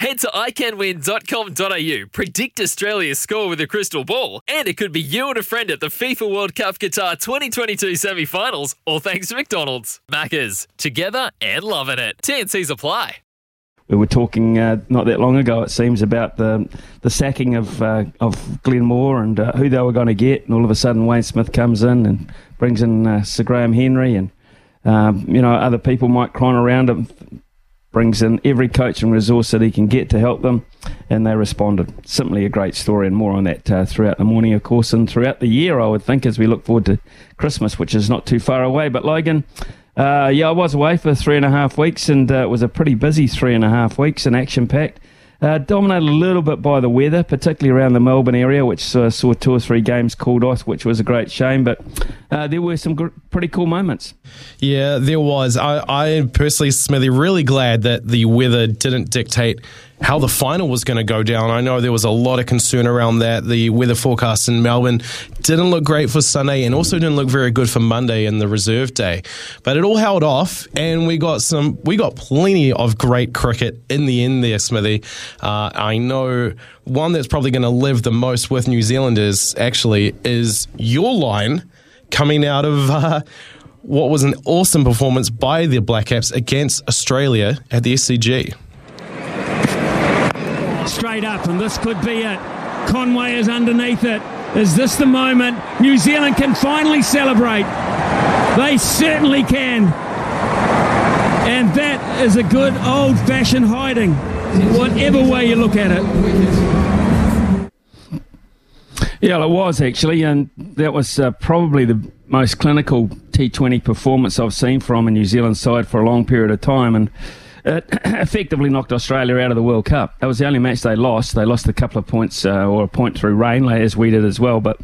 Head to iCanWin.com.au, predict Australia's score with a crystal ball, and it could be you and a friend at the FIFA World Cup Qatar 2022 semi finals, all thanks to McDonald's. Maccas, together and loving it. TNC's apply. We were talking uh, not that long ago, it seems, about the the sacking of uh, of Glenn Moore and uh, who they were going to get, and all of a sudden Wayne Smith comes in and brings in uh, Sir Graham Henry and um, you know, other people might cron around him, brings in every coach and resource that he can get to help them, and they responded. Simply a great story, and more on that uh, throughout the morning, of course, and throughout the year, I would think, as we look forward to Christmas, which is not too far away. But Logan, uh, yeah, I was away for three and a half weeks, and uh, it was a pretty busy three and a half weeks and action packed. Uh, dominated a little bit by the weather, particularly around the Melbourne area, which uh, saw two or three games called off, which was a great shame. But uh, there were some gr- pretty cool moments. Yeah, there was. I, I personally, Smithy, really glad that the weather didn't dictate how the final was going to go down. I know there was a lot of concern around that. The weather forecast in Melbourne didn't look great for Sunday and also didn't look very good for Monday and the reserve day. But it all held off and we got some we got plenty of great cricket in the end there, Smithy. Uh, I know one that's probably going to live the most with New Zealanders actually is your line coming out of uh, what was an awesome performance by the Black Caps against Australia at the SCG straight up, and this could be it. Conway is underneath it. Is this the moment New Zealand can finally celebrate? They certainly can. And that is a good old fashioned hiding, whatever way you look at it. Yeah, it was actually, and that was uh, probably the most clinical T20 performance I've seen from a New Zealand side for a long period of time. And it effectively knocked Australia out of the World Cup. That was the only match they lost. They lost a couple of points uh, or a point through rain, as we did as well, but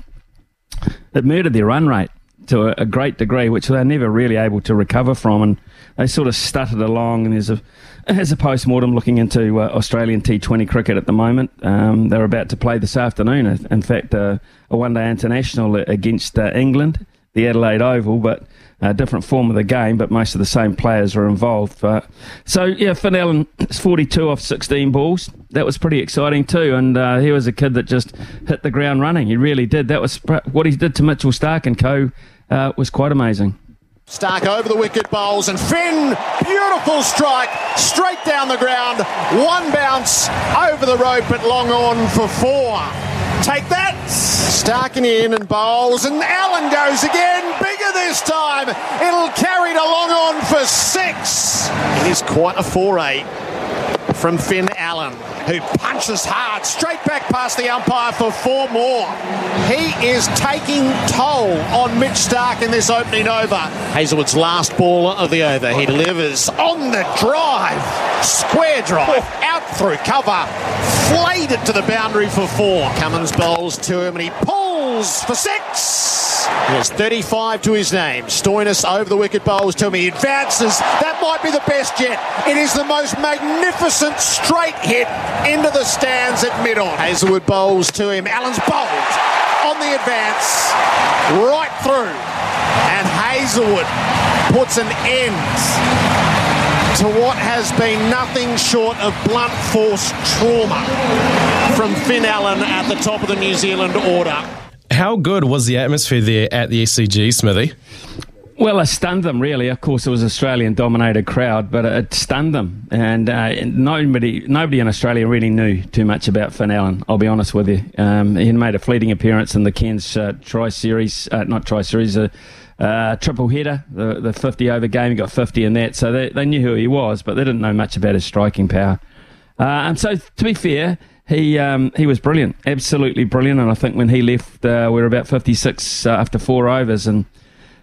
it murdered their run rate to a, a, great degree, which they're never really able to recover from. And they sort of stuttered along. And there's a, as a post mortem looking into uh, Australian T20 cricket at the moment. Um, they're about to play this afternoon, in fact, uh, a one day international against uh, England, the Adelaide Oval. But a different form of the game, but most of the same players are involved. Uh, so, yeah, Finn Allen is 42 off 16 balls. That was pretty exciting too. And uh, he was a kid that just hit the ground running. He really did. That was what he did to Mitchell Starc and co. Uh, was quite amazing. Stark over the wicket bowls and Finn, beautiful strike, straight down the ground, one bounce over the rope at long on for four. Take that. Starking in and bowls, and Allen goes again. Bigger this time. It'll carry it along on for six. It is quite a foray from Finn Allen, who punches hard straight back past the umpire for four more. He is taking toll on Mitch Starc in this opening over. Hazlewood's last ball of the over. He delivers on the drive, square drive, out through cover, flayed it to the boundary for four. Cummins bowls to him and he pulls for six. He has 35 to his name. Stoinis over the wicket bowls to. He advances. That might be the best yet. It is the most magnificent straight hit into the stands at mid on. Hazlewood bowls to him. Allen's bowled on the advance right through. And Hazlewood puts an end to what has been nothing short of blunt force trauma from Finn Allen at the top of the New Zealand order. How good was the atmosphere there at the SCG, Smithy? Well, it stunned them really. Of course, it was Australian dominated crowd, but it stunned them, and uh, nobody, nobody in Australia really knew too much about Finn Allen. I'll be honest with you. Um, he made a fleeting appearance in the Cairns uh, Tri Series, uh, not Tri Series, uh, uh, triple header, the, the 50 over game. He got 50 in that. So they, they knew who he was, but they didn't know much about his striking power. Uh, and so, to be fair, he um, he was brilliant, absolutely brilliant. And I think when he left, uh, we were about 56 uh, after four overs. And,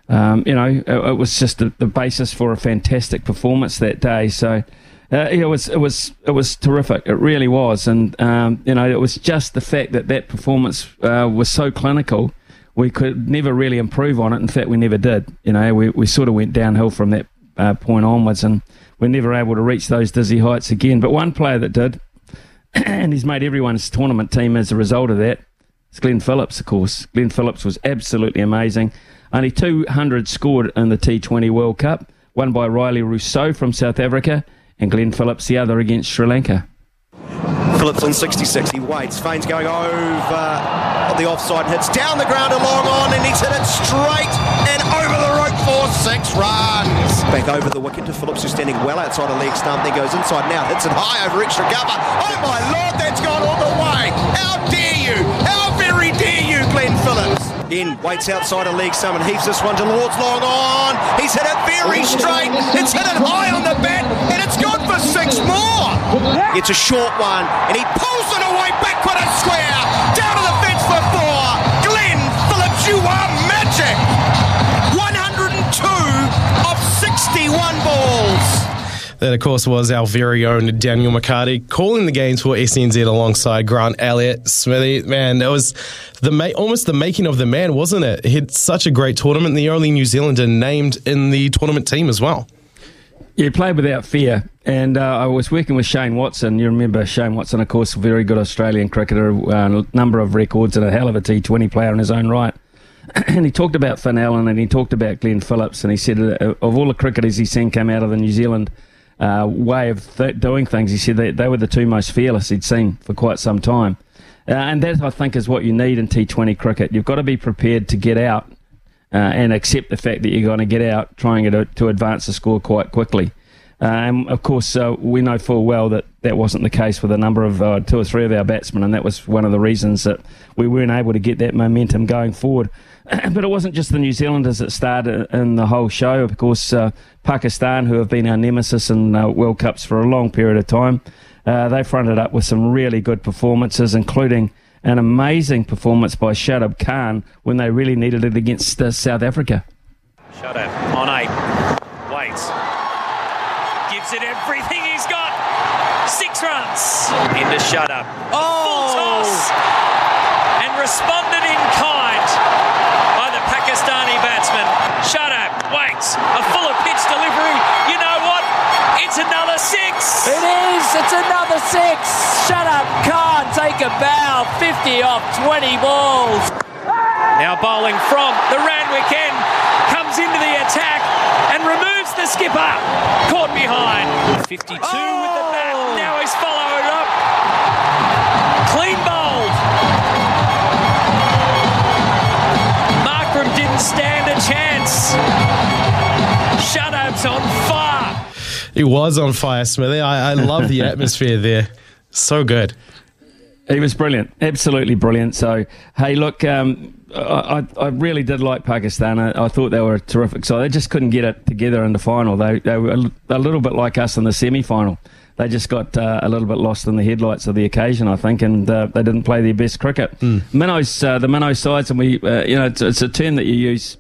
um, you know, it, it was just the, the basis for a fantastic performance that day. So, uh, it was it was it was terrific. It really was, and um, you know it was just the fact that that performance uh, was so clinical. We could never really improve on it. In fact, we never did. You know, we, we sort of went downhill from that uh, point onwards, and we're never able to reach those dizzy heights again. But one player that did, and he's made everyone's tournament team as a result of that. It's Glenn Phillips, of course. Glenn Phillips was absolutely amazing. Only 200 scored in the T20 World Cup, won by Rilee Rossouw from South Africa and Glenn Phillips the other against Sri Lanka. Phillips on 66. He waits. Fane's going over the offside. Hits down the ground and long on, and he's hit it straight and over six runs. Back over the wicket to Phillips, who's standing well outside a leg stump. Then goes inside now, hits it high over extra cover. Oh my lord, that's gone all the way. How dare you? How very dare you, Glenn Phillips? In waits outside a leg stump and heaves this one to Lords long on. He's hit it very straight. It's hit it high on the bat, and it's gone for six more. It's a short one, and he pulls it away backward and square. That, of course, was our very own Daniel McCarty calling the games for SNZ alongside Grant Elliott. Smithy, man, that was the ma- almost the making of the man, wasn't it? He had such a great tournament, the only New Zealander named in the tournament team as well. Yeah, played without fear. And uh, I was working with Shane Watson. You remember Shane Watson, of course, very good Australian cricketer, a uh, number of records and a hell of a T20 player in his own right. and he talked about Finn Allen and he talked about Glenn Phillips. And he said, uh, of all the cricketers he's seen come out of the New Zealand uh, way of th- doing things, he said they, they were the two most fearless he'd seen for quite some time. Uh, and that, I think, is what you need in T20 cricket. You've got to be prepared to get out uh, and accept the fact that you're going to get out, trying to, to advance the score quite quickly. Uh, and of course, uh, we know full well that that wasn't the case with a number of uh, two or three of our batsmen, and that was one of the reasons that we weren't able to get that momentum going forward. but it wasn't just the New Zealanders that started in the whole show. Of course, uh, Pakistan, who have been our nemesis in uh, World Cups for a long period of time, uh, they fronted up with some really good performances, including an amazing performance by Shadab Khan when they really needed it against South Africa. Shadab on eight. Waits. Gives it everything he's got. Six runs. Into Shadab. Oh! Full toss. And responded in kind by the Pakistani batsman. Shadab waits. A fuller pitch delivery. You know what? It's another six. It is. It's another six. Shadab Khan. Take a bow. 50 off 20 balls. Now bowling from the Randwick end. Comes into the attack and removes the skipper. Caught behind. 52 with the bat. Oh. Now he's followed up. Clean bowled. Markram didn't stand a chance. Shadab's on fire. He was on fire, Smithy. I, I love the atmosphere there. So good. He was brilliant, absolutely brilliant. So, hey, look, um, I, I really did like Pakistan. I, I, thought they were a terrific side. They just couldn't get it together in the final. They, they were a, a little bit like us in the semi final. They just got uh, a little bit lost in the headlights of the occasion, I think, and uh, they didn't play their best cricket. Mm. Minnows, uh, the minnow sides, and we, uh, you know, it's, it's, a term that you use,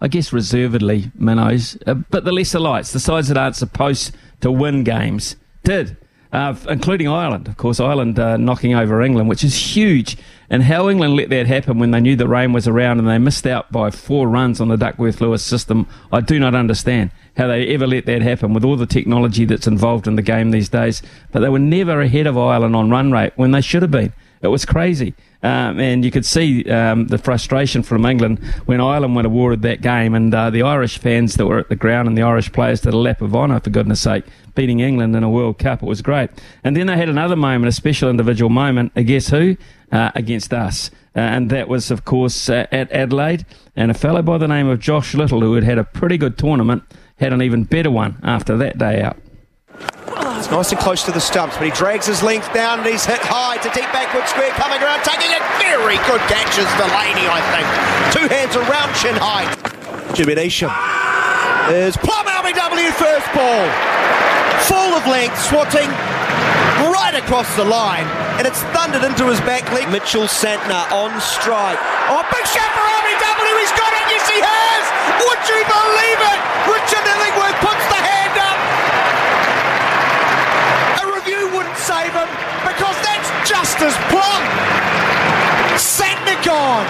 I guess, reservedly, minnows, uh, but the lesser lights, the sides that aren't supposed to win games, did. Uh, including Ireland, of course, Ireland uh, knocking over England, which is huge. And how England let that happen when they knew the rain was around and they missed out by four runs on the Duckworth Lewis system, I do not understand how they ever let that happen with all the technology that's involved in the game these days. But they were never ahead of Ireland on run rate when they should have been. It was crazy. Um, and you could see um, the frustration from England when Ireland went awarded that game, and uh, the Irish fans that were at the ground and the Irish players did a lap of honour, for goodness sake, beating England in a World Cup. It was great. And then they had another moment, a special individual moment, uh, guess who? Uh, against us. Uh, and that was, of course, uh, at Adelaide. And a fellow by the name of Josh Little, who had had a pretty good tournament, had an even better one after that day out. It's nice and close to the stumps, but he drags his length down and he's hit high to deep backward square, coming around, taking it. Very good catches, Delany, I think. Two hands around chin height. Jimmy Neesham is Plum LBW first ball. Full of length, swatting right across the line, and it's thundered into his back leg. Mitchell Santner on strike. Oh, big shot for LBW, he's got it, yes he has! Would you believe it? Richard Illingworth puts the hand up. A review wouldn't save him because that's just as plum. Santner gone,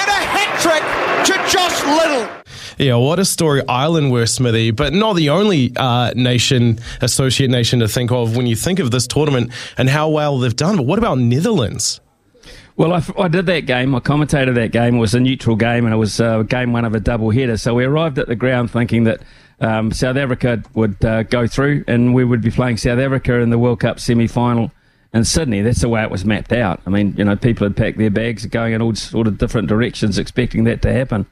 and a hat trick to Josh Little. Yeah, what a story Ireland were, Smithy, but not the only uh, nation, associate nation to think of when you think of this tournament and how well they've done. But what about Netherlands? Well, I, I did that game. I commentated that game. It was a neutral game, and it was uh, game one of a double header. So we arrived at the ground thinking that um, South Africa would uh, go through, and we would be playing South Africa in the World Cup semi-final in Sydney. That's the way it was mapped out. I mean, you know, people had packed their bags, going in all sort of different directions, expecting that to happen.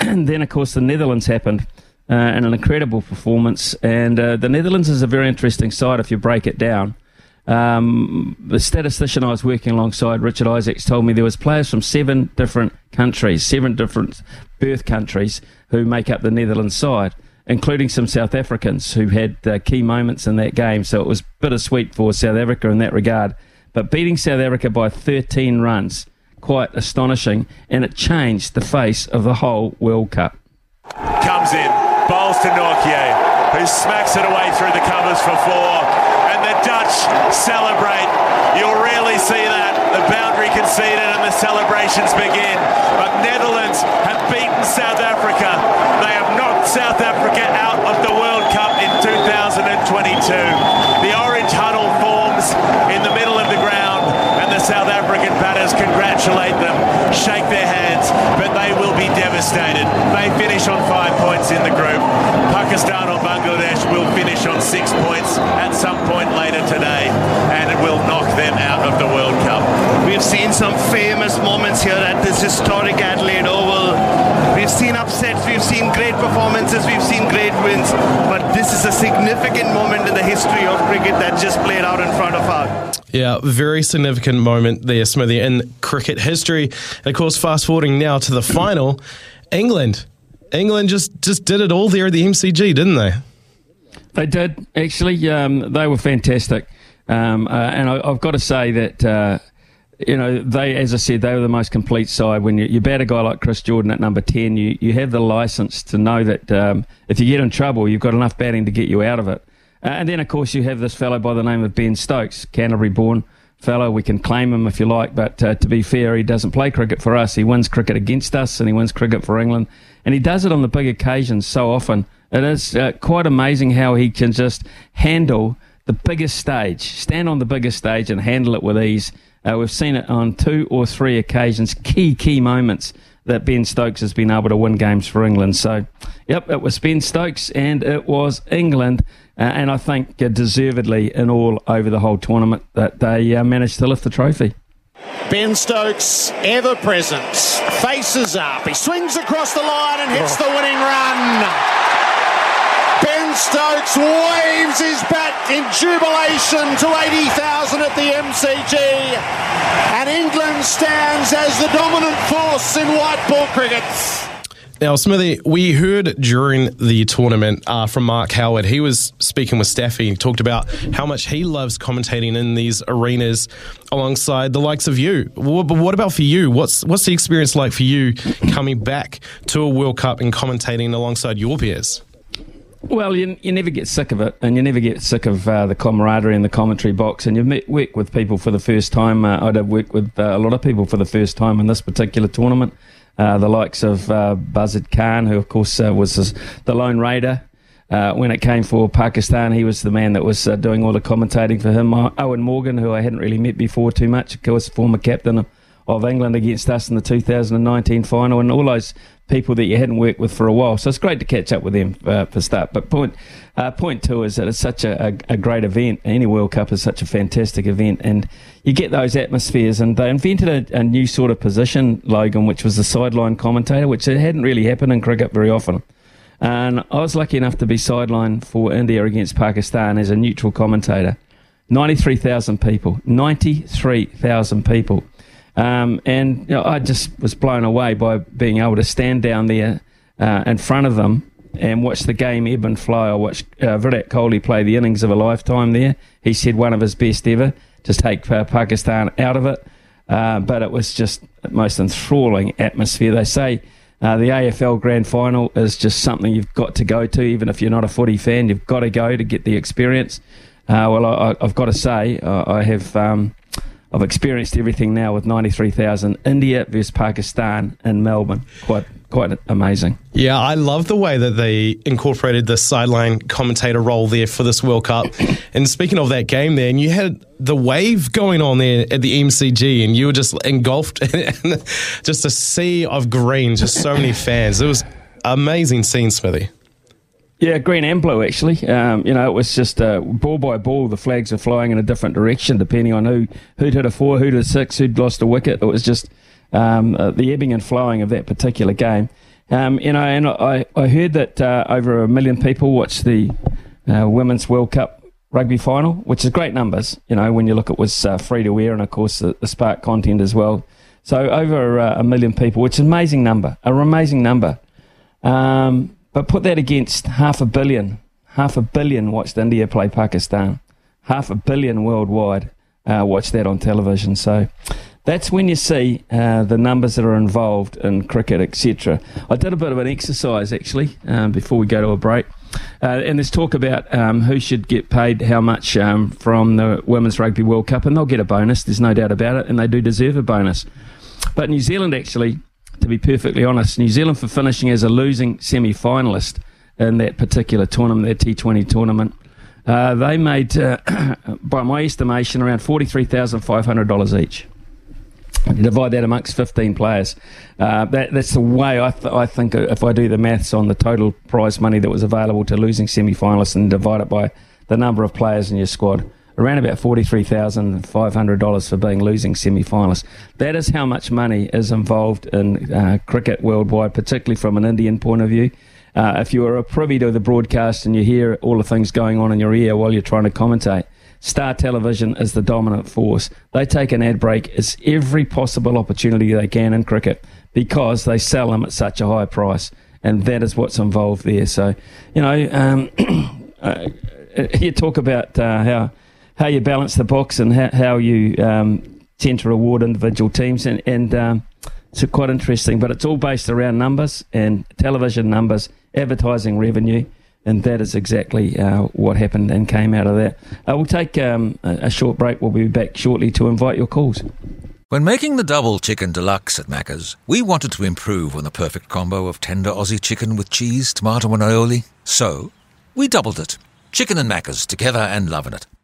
And then, of course, the Netherlands happened. Uh, and an incredible performance. And uh, the Netherlands is a very interesting side if you break it down. Um, the statistician I was working alongside, Richard Isaacs, told me there was players from seven different countries, seven different birth countries, who make up the Netherlands side, including some South Africans who had uh, key moments in that game. So it was bittersweet for South Africa in that regard. But beating South Africa by 13 runs, quite astonishing, and it changed the face of the whole World Cup. Comes in, bowls to Nortje, who smacks it away through the covers for four. And the Dutch celebrate. You'll rarely see that. The boundary conceded and the celebrations begin. But Netherlands have beaten South Africa. They have knocked South Africa out of the World Cup in 2022. The orange huddle forms in the middle of the ground, the South African batters congratulate them, shake their hands, but they will be devastated. They finish on five points in the group. Pakistan or Bangladesh will finish on six points at some point later today, and it will knock them out of the World Cup. We've seen some famous moments here at this historic Adelaide Oval. We've seen upsets, we've seen great performances, we've seen great wins, but this is a significant moment in the history of cricket that just played out in front of us. Yeah, very significant moment there, Smithy, in cricket history. And of course, fast forwarding now to the final, England. England just, just did it all there at the MCG, didn't they? They did, actually. Um, they were fantastic. Um, uh, and I, have got to say that, uh, you know, they, as I said, they were the most complete side. When you, you bat a guy like Chris Jordan at number 10, you, you have the license to know that um, if you get in trouble, you've got enough batting to get you out of it. Uh, and then, of course, you have this fellow by the name of Ben Stokes, Canterbury born fellow. We can claim him if you like, but uh, to be fair, he doesn't play cricket for us. He wins cricket against us and he wins cricket for England. And he does it on the big occasions so often. It is uh, quite amazing how he can just handle the biggest stage, stand on the biggest stage and handle it with ease. Uh, we've seen it on two or three occasions, key, key moments that Ben Stokes has been able to win games for England. So, yep, it was Ben Stokes and it was England. Uh, and I think uh, deservedly in all over the whole tournament that they uh, managed to lift the trophy. Ben Stokes, ever present, faces up. He swings across the line and hits oh. the winning run. Ben Stokes waves his bat in jubilation to 80,000 at the MCG. And England stands as the dominant force in white ball cricket. Now, Smithy, we heard during the tournament uh, from Mark Howard. He was speaking with Staffy. He talked about how much he loves commentating in these arenas alongside the likes of you. But what about for you? What's what's the experience like for you coming back to a World Cup and commentating alongside your peers? Well, you, you never get sick of it, and you never get sick of uh, the camaraderie in the commentary box. And you met, work with people for the first time. Uh, I'd have worked with uh, a lot of people for the first time in this particular tournament. Uh, the likes of uh, Bazid Khan, who of course uh, was the Lone Raider. when it came for Pakistan, he was the man that was doing all the commentating for him. Eoin Morgan, who I hadn't really met before too much, of course, former captain of England against us in the 2019 final, and all those people that you hadn't worked with for a while. So it's great to catch up with them uh, for start. But point uh, point two is that it's such a, a, a, great event. Any World Cup is such a fantastic event, and you get those atmospheres. And they invented a, a new sort of position, Logan, which was the sideline commentator, which hadn't really happened in cricket very often. And I was lucky enough to be sideline for India against Pakistan as a neutral commentator. 93,000 people. 93,000 people. Um, and you know, I just was blown away by being able to stand down there uh, in front of them and watch the game ebb and flow. I watched uh, Virat Kohli play the innings of a lifetime there. He said one of his best ever to take uh, Pakistan out of it. Uh, but it was just the most enthralling atmosphere. They say uh, the AFL Grand Final is just something you've got to go to, even if you're not a footy fan. You've got to go to get the experience. Uh, well, I, have got to say, I have. Um, I've experienced everything now with 93,000. India versus Pakistan in Melbourne. Quite quite amazing. Yeah, I love the way that they incorporated the sideline commentator role there for this World Cup. and speaking of that game there, and you had the wave going on there at the MCG, and you were just engulfed in just a sea of green, just so many fans. It was amazing scene, Smithy. Yeah, green and blue actually. Um, you know, it was just uh, ball by ball. The flags are flying in a different direction depending on who who'd hit a four, who'd hit a six, who'd lost a wicket. It was just um, uh, the ebbing and flowing of that particular game. Um, you know, and I, I heard that uh, over a million people watched the uh, Women's World Cup rugby final, which is great numbers, you know, when you look at was uh, free to wear and, of course, the, the Spark content as well. So over uh, a million people, which is an amazing number, an amazing number. Um, but put that against half a billion, half a billion watched India play Pakistan, half a billion worldwide uh, watched that on television. So that's when you see uh, the numbers that are involved in cricket, etc. I did a bit of an exercise actually um, before we go to a break. Uh, and there's talk about um, who should get paid how much um, from the Women's Rugby World Cup, and they'll get a bonus, there's no doubt about it, and they do deserve a bonus. But New Zealand, actually, to be perfectly honest, New Zealand for finishing as a losing semi finalist in that particular tournament, that T20 tournament, uh, they made, uh, by my estimation, around $43,500 each. Divide that amongst 15 players. Uh, that, that's the way I, th- I think if I do the maths on the total prize money that was available to losing semi finalists and divide it by the number of players in your squad, around about $43,500 for being losing semi finalists. That is how much money is involved in uh, cricket worldwide, particularly from an Indian point of view. Uh, if you are a privy to the broadcast and you hear all the things going on in your ear while you're trying to commentate, Star Television is the dominant force. They take an ad break as every possible opportunity they can in cricket because they sell them at such a high price, and that is what's involved there. So, you know, um, uh, you talk about uh, how how you balance the box and how, how you um, tend to reward individual teams, and, and um, it's quite interesting. But it's all based around numbers and television numbers, advertising revenue and that is exactly uh, what happened and came out of that. Uh, we'll take um, a, a short break. We'll be back shortly to invite your calls. When making the double chicken deluxe at Macca's, we wanted to improve on the perfect combo of tender Aussie chicken with cheese, tomato, and aioli. So, we doubled it. Chicken and Macca's together and loving it.